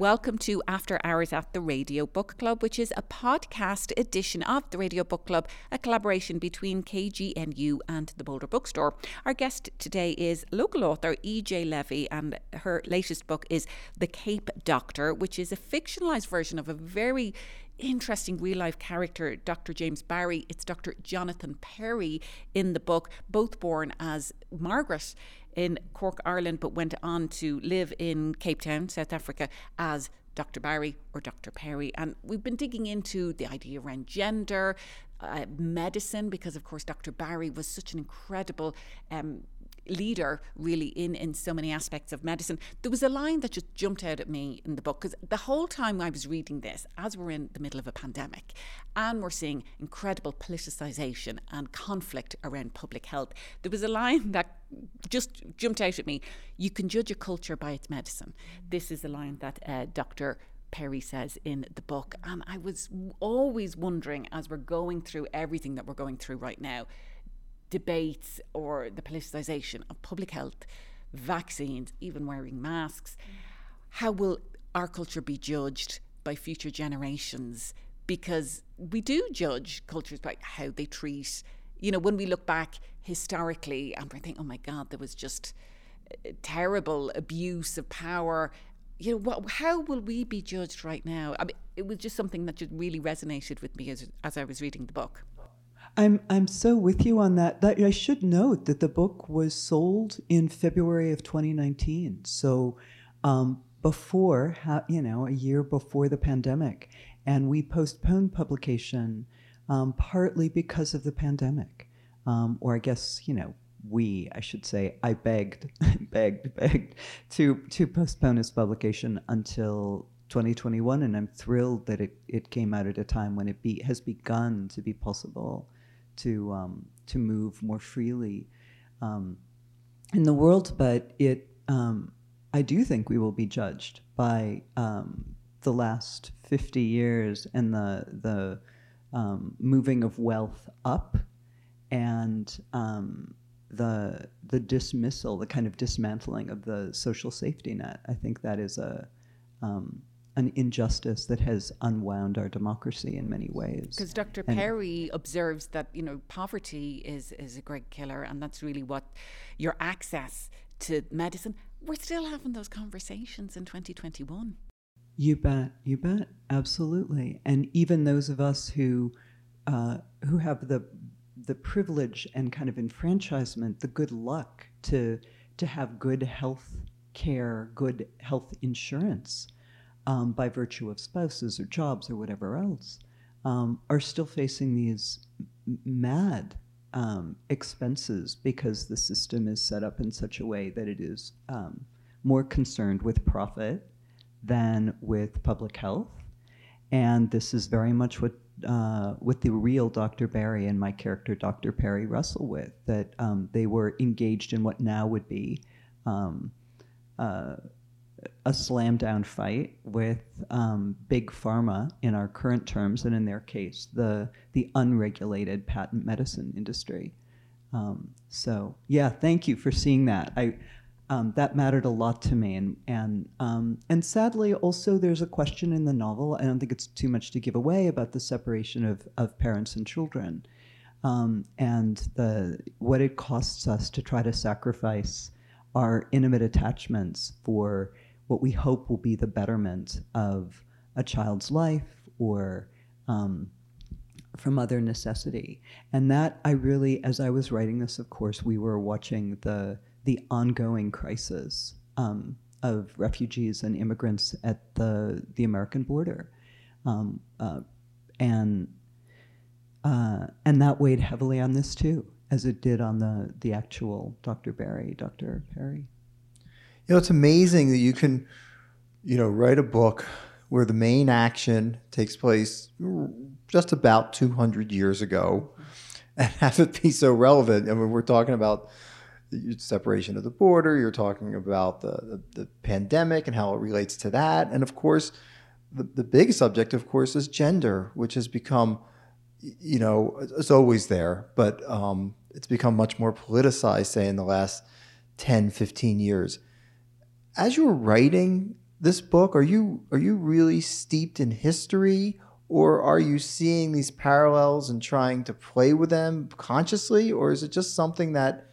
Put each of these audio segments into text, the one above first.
Welcome to After Hours at the Radio Book Club, which is a podcast edition of the Radio Book Club, a collaboration between KGNU and the Boulder Bookstore. Our guest today is local author E.J. Levy, and her latest book is The Cape Doctor, which is a fictionalized version of a very interesting real life character, Dr. James Barry. It's Dr. Jonathan Perry in the book, both born as Margaret in Cork, Ireland, but went on to live in Cape Town, South Africa, as Dr. Barry or Dr. Perry. And we've been digging into the idea around gender, uh, medicine, because of course Dr. Barry was such an incredible um, leader really in in so many aspects of medicine there was a line that just jumped out at me in the book because the whole time i was reading this as we're in the middle of a pandemic and we're seeing incredible politicization and conflict around public health there was a line that just jumped out at me you can judge a culture by its medicine this is a line that uh, dr Perry says in the book. And I was always wondering as we're going through everything that we're going through right now, debates or the politicisation of public health, vaccines, even wearing masks. How will our culture be judged by future generations? Because we do judge cultures by how they treat, you know, when we look back historically and we think, oh my God, there was just eh, terrible abuse of power. You know, what, how will we be judged right now? I mean, it was just something that just really resonated with me as, as I was reading the book. I'm I'm so with you on that. That I should note that the book was sold in February of 2019, so um, before you know a year before the pandemic, and we postponed publication um, partly because of the pandemic, um, or I guess you know we I should say I begged begged begged to to postpone its publication until 2021, and I'm thrilled that it, it came out at a time when it be, has begun to be possible to um, to move more freely um, in the world. But it, um, I do think we will be judged by um, the last fifty years and the the um, moving of wealth up and the the dismissal, the kind of dismantling of the social safety net. I think that is a um, an injustice that has unwound our democracy in many ways. Because Dr. And Perry observes that you know poverty is is a great killer, and that's really what your access to medicine. We're still having those conversations in 2021. You bet, you bet, absolutely. And even those of us who uh, who have the the privilege and kind of enfranchisement, the good luck to to have good health care, good health insurance um, by virtue of spouses or jobs or whatever else, um, are still facing these mad um, expenses because the system is set up in such a way that it is um, more concerned with profit than with public health. And this is very much what uh, the real Dr. Barry and my character Dr. Perry wrestle with. That um, they were engaged in what now would be um, uh, a slam down fight with um, big pharma in our current terms, and in their case, the the unregulated patent medicine industry. Um, so yeah, thank you for seeing that. I um, that mattered a lot to me, and and um, and sadly, also there's a question in the novel. I don't think it's too much to give away about the separation of of parents and children, um, and the what it costs us to try to sacrifice our intimate attachments for what we hope will be the betterment of a child's life or um, from other necessity. And that I really, as I was writing this, of course, we were watching the the ongoing crisis um, of refugees and immigrants at the the American border, um, uh, and uh, and that weighed heavily on this too, as it did on the the actual Dr. Barry, Dr. Perry. You know, it's amazing that you can, you know, write a book where the main action takes place just about 200 years ago and have it be so relevant. I mean, we're talking about the separation of the border, you're talking about the, the, the pandemic and how it relates to that. And of course, the, the big subject, of course, is gender, which has become, you know, it's always there, but um, it's become much more politicized, say, in the last 10, 15 years as you're writing this book, are you are you really steeped in history, or are you seeing these parallels and trying to play with them consciously, or is it just something that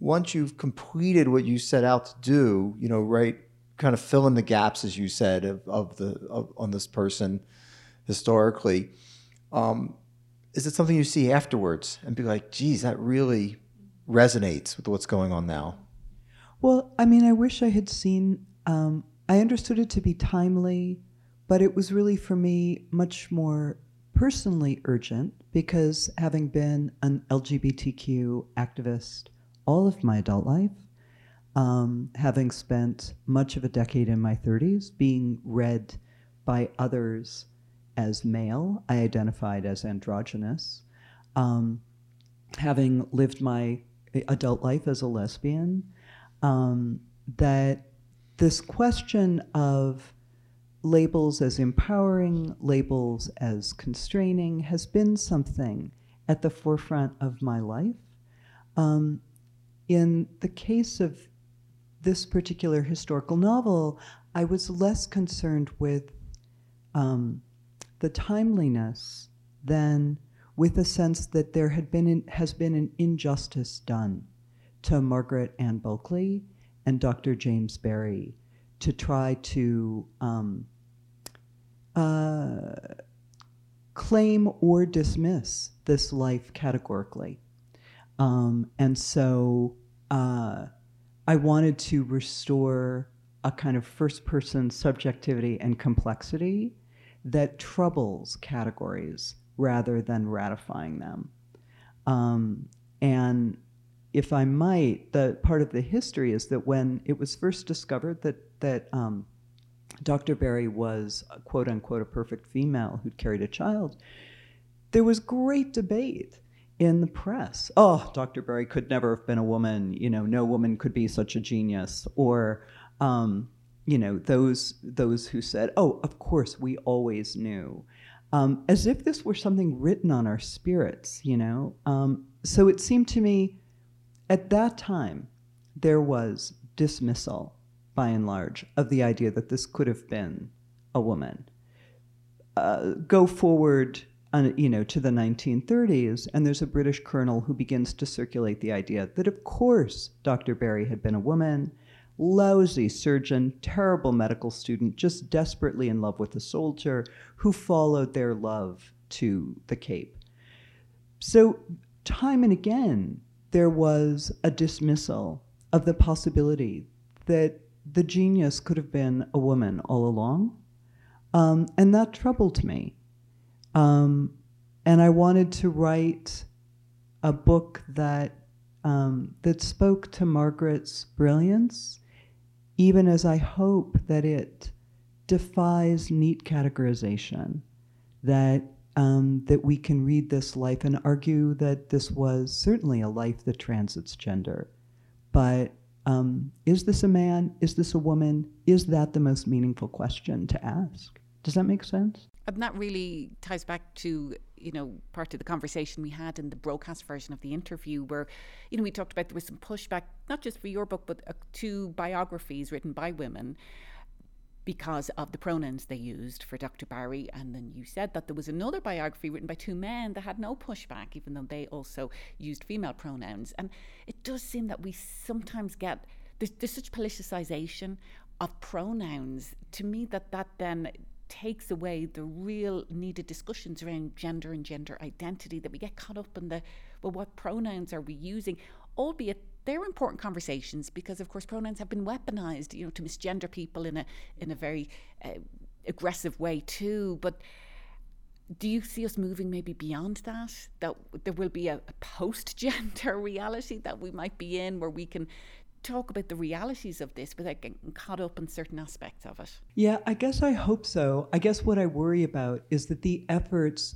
once you've completed what you set out to do, you know, right, kind of fill in the gaps, as you said, of, of the of, on this person historically. Um, is it something you see afterwards and be like, geez, that really resonates with what's going on now? Well, I mean, I wish I had seen, um, I understood it to be timely, but it was really for me much more personally urgent because having been an LGBTQ activist all of my adult life, um, having spent much of a decade in my 30s being read by others as male, I identified as androgynous. Um, having lived my adult life as a lesbian, um, that this question of labels as empowering, labels as constraining, has been something at the forefront of my life. Um, in the case of this particular historical novel, I was less concerned with um, the timeliness than with a sense that there had been in, has been an injustice done to Margaret Ann Bulkley and Dr. James Barry to try to um, uh, claim or dismiss this life categorically. Um, and so uh, I wanted to restore a kind of first person subjectivity and complexity that troubles categories rather than ratifying them. Um, and if I might, the part of the history is that when it was first discovered that that um, Dr. Barry was quote unquote a perfect female who'd carried a child, there was great debate in the press. Oh, Dr. Barry could never have been a woman. You know, no woman could be such a genius. Or, um, you know, those those who said, "Oh, of course, we always knew," um, as if this were something written on our spirits. You know, um, so it seemed to me, at that time, there was dismissal, by and large, of the idea that this could have been a woman. Uh, go forward you know, to the 1930s, and there's a British colonel who begins to circulate the idea that, of course, Dr. Barry had been a woman, lousy surgeon, terrible medical student, just desperately in love with a soldier who followed their love to the Cape. So, time and again, there was a dismissal of the possibility that the genius could have been a woman all along. Um, and that troubled me. Um, and I wanted to write a book that um, that spoke to Margaret's brilliance, even as I hope that it defies neat categorization. That um, that we can read this life and argue that this was certainly a life that transits gender, but um, is this a man? Is this a woman? Is that the most meaningful question to ask? Does that make sense? And that really ties back to you know part of the conversation we had in the broadcast version of the interview where you know we talked about there was some pushback not just for your book but uh, two biographies written by women because of the pronouns they used for Dr. Barry. And then you said that there was another biography written by two men that had no pushback, even though they also used female pronouns. And it does seem that we sometimes get there's, there's such politicization of pronouns. To me, that that then takes away the real needed discussions around gender and gender identity that we get caught up in the well what pronouns are we using albeit they're important conversations because of course pronouns have been weaponized you know to misgender people in a in a very uh, aggressive way too but do you see us moving maybe beyond that that there will be a, a post gender reality that we might be in where we can talk about the realities of this without getting caught up in certain aspects of it. Yeah, I guess I hope so. I guess what I worry about is that the efforts,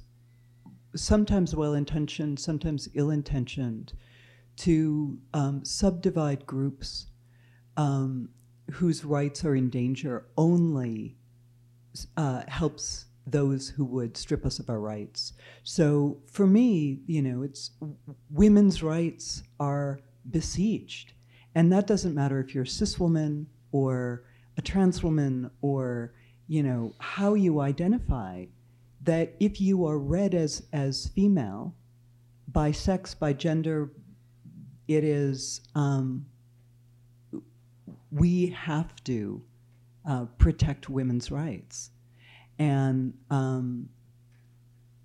sometimes well intentioned, sometimes ill intentioned, to um, subdivide groups um, whose rights are in danger only uh, helps those who would strip us of our rights. So for me, you know, it's women's rights are besieged and that doesn't matter if you're a cis woman or a trans woman or you know how you identify that if you are read as as female by sex by gender it is um, we have to uh, protect women's rights and um,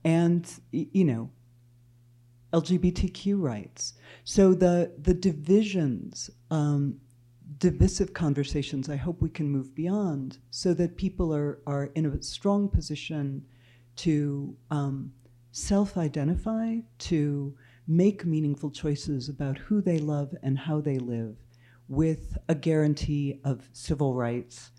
and you know LGBTQ rights. So the the divisions, um, divisive conversations, I hope we can move beyond so that people are are in a strong position to um, self-identify, to make meaningful choices about who they love and how they live, with a guarantee of civil rights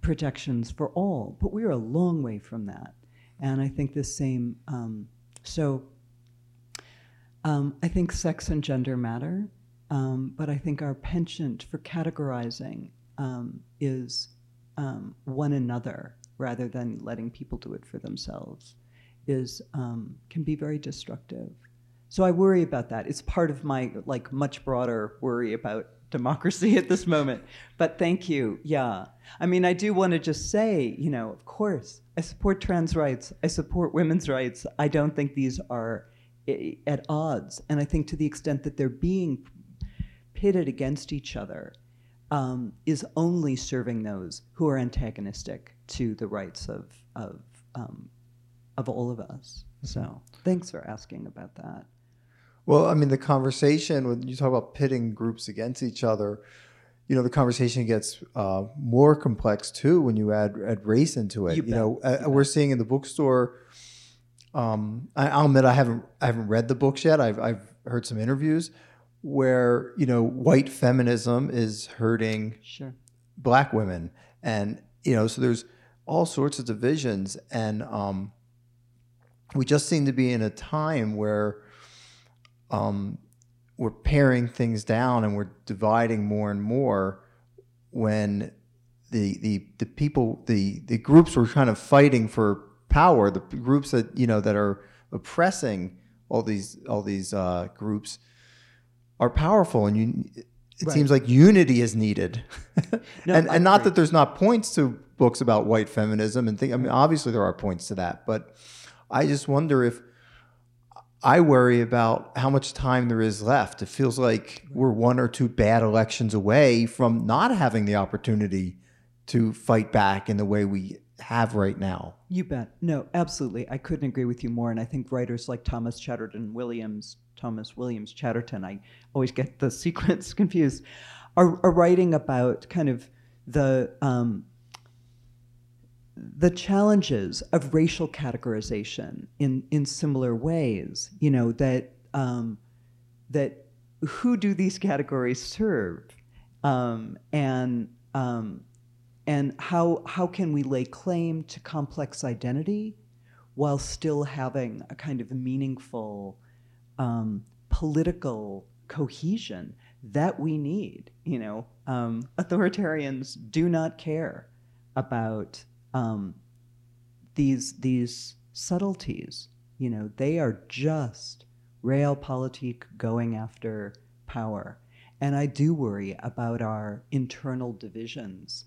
protections for all. But we're a long way from that, and I think the same. Um, so um, I think sex and gender matter, um, but I think our penchant for categorizing um, is um, one another rather than letting people do it for themselves is um, can be very destructive. So I worry about that. It's part of my like much broader worry about democracy at this moment. But thank you. Yeah. I mean, I do want to just say, you know, of course, I support trans rights. I support women's rights. I don't think these are at odds. And I think to the extent that they're being pitted against each other um, is only serving those who are antagonistic to the rights of, of, um, of all of us. So thanks for asking about that. Well, I mean, the conversation when you talk about pitting groups against each other, you know, the conversation gets uh, more complex too when you add, add race into it. You, you know, uh, we're seeing in the bookstore um, I, will admit I haven't I haven't read the books yet. I've I've heard some interviews where you know white feminism is hurting sure. black women, and you know so there's all sorts of divisions, and um, we just seem to be in a time where um, we're paring things down and we're dividing more and more when the the the people the the groups were kind of fighting for power, the groups that you know that are oppressing all these all these uh, groups are powerful, and you. It right. seems like unity is needed, no, and and not that there's not points to books about white feminism and think. I mean, obviously there are points to that, but I just wonder if I worry about how much time there is left. It feels like we're one or two bad elections away from not having the opportunity to fight back in the way we have right now. You bet. No, absolutely. I couldn't agree with you more. And I think writers like Thomas Chatterton Williams, Thomas Williams Chatterton, I always get the sequence confused, are, are writing about kind of the um, the challenges of racial categorization in in similar ways. You know that um, that who do these categories serve, um, and um, and how, how can we lay claim to complex identity while still having a kind of meaningful um, political cohesion that we need. You know, um, authoritarians do not care about um, these these subtleties. You know, they are just realpolitik going after power, and I do worry about our internal divisions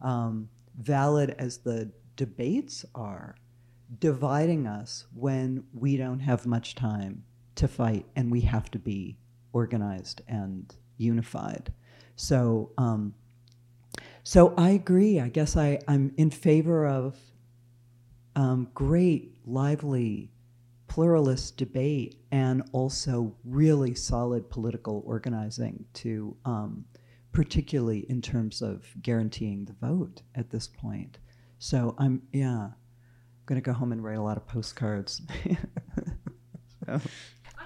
um, valid as the debates are, dividing us when we don't have much time to fight and we have to be organized and unified. So, um, so I agree. I guess I, I'm in favor of um, great, lively, pluralist debate and also really solid political organizing to um, particularly in terms of guaranteeing the vote at this point. So I'm, yeah, I'm going to go home and write a lot of postcards. so.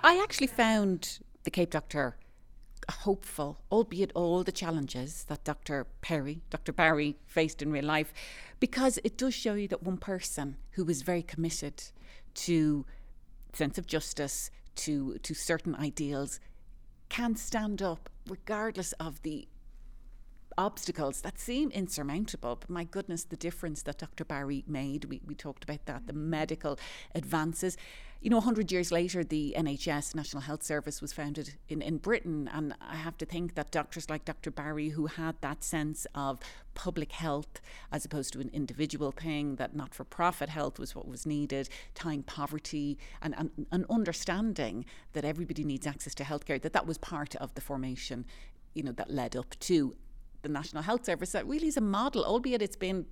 I actually found the Cape Doctor hopeful, albeit all the challenges that Dr. Perry, Dr. Barry faced in real life, because it does show you that one person who was very committed to sense of justice, to to certain ideals, can stand up regardless of the obstacles that seem insurmountable. But my goodness, the difference that Dr. Barry made, we, we talked about that, the medical advances. You know, 100 years later, the NHS, National Health Service, was founded in, in Britain. And I have to think that doctors like Dr. Barry, who had that sense of public health as opposed to an individual thing, that not for profit health was what was needed, tying poverty and, and understanding that everybody needs access to healthcare, that that was part of the formation you know that led up to the National Health Service that really is a model, albeit it's been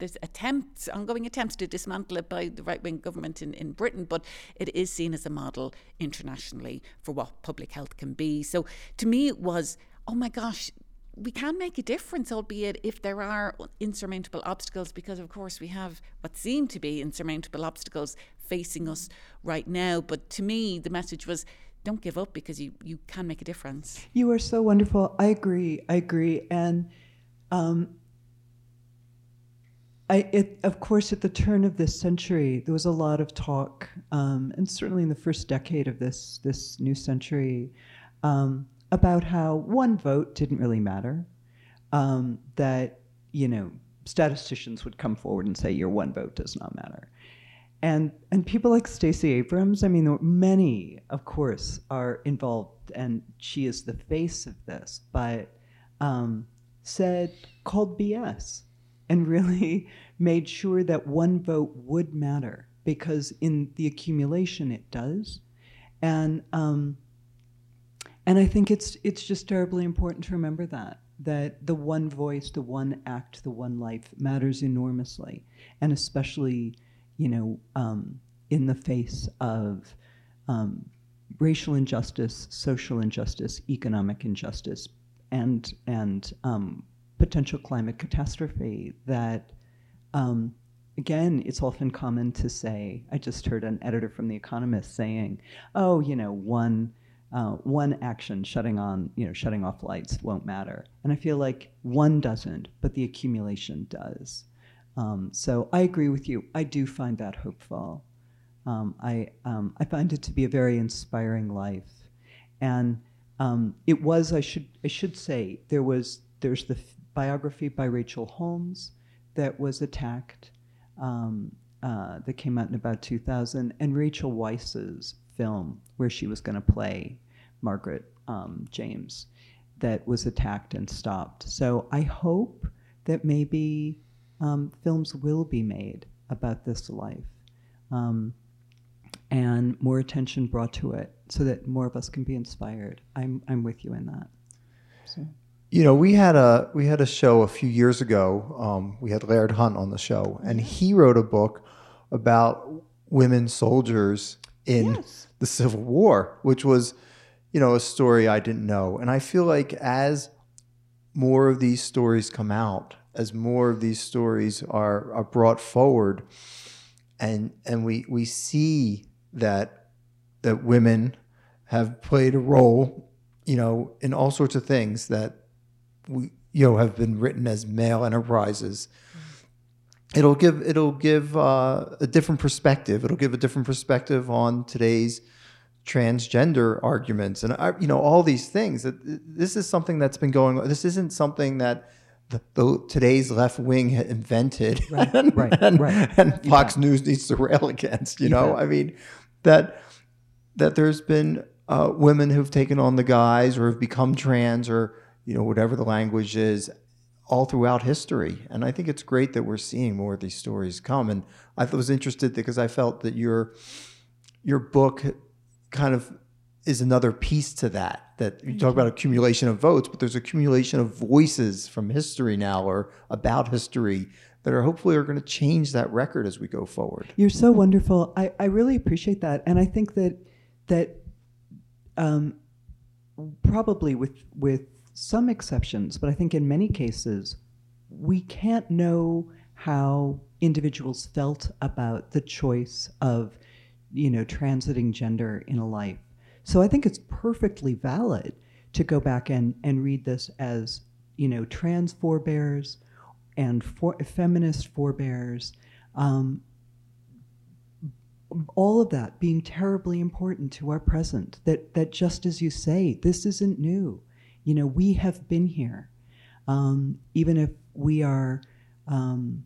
there's attempts, ongoing attempts to dismantle it by the right wing government in, in Britain, but it is seen as a model internationally for what public health can be. So to me, it was, oh my gosh, we can make a difference, albeit if there are insurmountable obstacles, because of course we have what seem to be insurmountable obstacles facing us right now. But to me, the message was don't give up because you, you can make a difference. You are so wonderful. I agree. I agree. And um, I, it, of course, at the turn of this century, there was a lot of talk, um, and certainly in the first decade of this this new century, um, about how one vote didn't really matter. Um, that you know, statisticians would come forward and say your one vote does not matter and and people like Stacey Abrams, I mean, many, of course, are involved, and she is the face of this, but um, said called BS, and really made sure that one vote would matter because in the accumulation it does, and um, and I think it's it's just terribly important to remember that that the one voice, the one act, the one life matters enormously, and especially you know, um, in the face of um, racial injustice, social injustice, economic injustice, and and um, potential climate catastrophe. That um, again, it's often common to say. I just heard an editor from The Economist saying, "Oh, you know, one." Uh, one action shutting on you know shutting off lights won't matter and i feel like one doesn't but the accumulation does um, so I agree with you. I do find that hopeful. Um, I, um, I find it to be a very inspiring life. And um, it was, I should, I should say, there was, there's the biography by Rachel Holmes that was attacked, um, uh, that came out in about 2000, and Rachel Weisz's film where she was going to play Margaret um, James that was attacked and stopped. So I hope that maybe um, films will be made about this life um, and more attention brought to it so that more of us can be inspired. I'm, I'm with you in that. So. You know, we had a we had a show a few years ago. Um, we had Laird Hunt on the show, and he wrote a book about women soldiers in yes. the Civil War, which was, you know, a story I didn't know. And I feel like as more of these stories come out, as more of these stories are, are brought forward. And and we we see that that women have played a role you know in all sorts of things that we you know have been written as male enterprises. It'll give it'll give uh, a different perspective. It'll give a different perspective on today's transgender arguments. And you know all these things that this is something that's been going on. This isn't something that the, the, today's left wing invented right, and, right, and, right. and Fox yeah. News needs to rail against. You know, I mean that that there's been uh, women who've taken on the guys or have become trans or you know whatever the language is all throughout history. And I think it's great that we're seeing more of these stories come. And I was interested because I felt that your your book kind of is another piece to that. That you talk about accumulation of votes, but there's accumulation of voices from history now or about history that are hopefully are going to change that record as we go forward. You're so wonderful. I, I really appreciate that, and I think that that um, probably with with some exceptions, but I think in many cases we can't know how individuals felt about the choice of you know transiting gender in a life so I think it's perfectly valid to go back and, and read this as, you know, trans forebears and for, feminist forebears, um, all of that being terribly important to our present. That, that just as you say, this isn't new. You know, we have been here. um, even if we are um,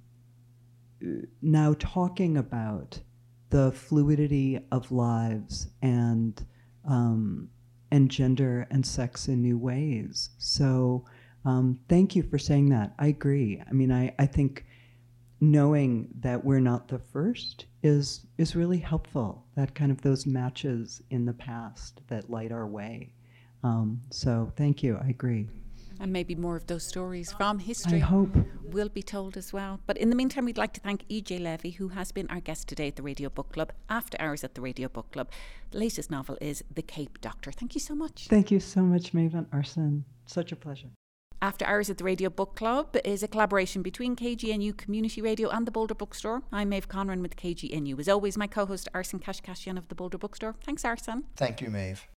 now talking about the fluidity of lives and um, and gender and sex in new ways. So um, thank you for saying that. I agree. I mean, I, I think knowing that we're not the first is is really helpful. That kind of those matches in the past that light our way. Um, so thank you. I agree. And maybe more of those stories from history I hope. will be told as well. But in the meantime, we'd like to thank EJ Levy, who has been our guest today at the Radio Book Club, after hours at the Radio Book Club. The latest novel is The Cape Doctor. Thank you so much. Thank you so much, Maven Arsen. Such a pleasure. After Hours at the Radio Book Club is a collaboration between KGNU Community Radio and the Boulder Bookstore. I'm Maeve Conran with KGNU. As always, my co host Arsen Kashkashian of the Boulder Bookstore. Thanks, Arsen. Thank you, Maeve.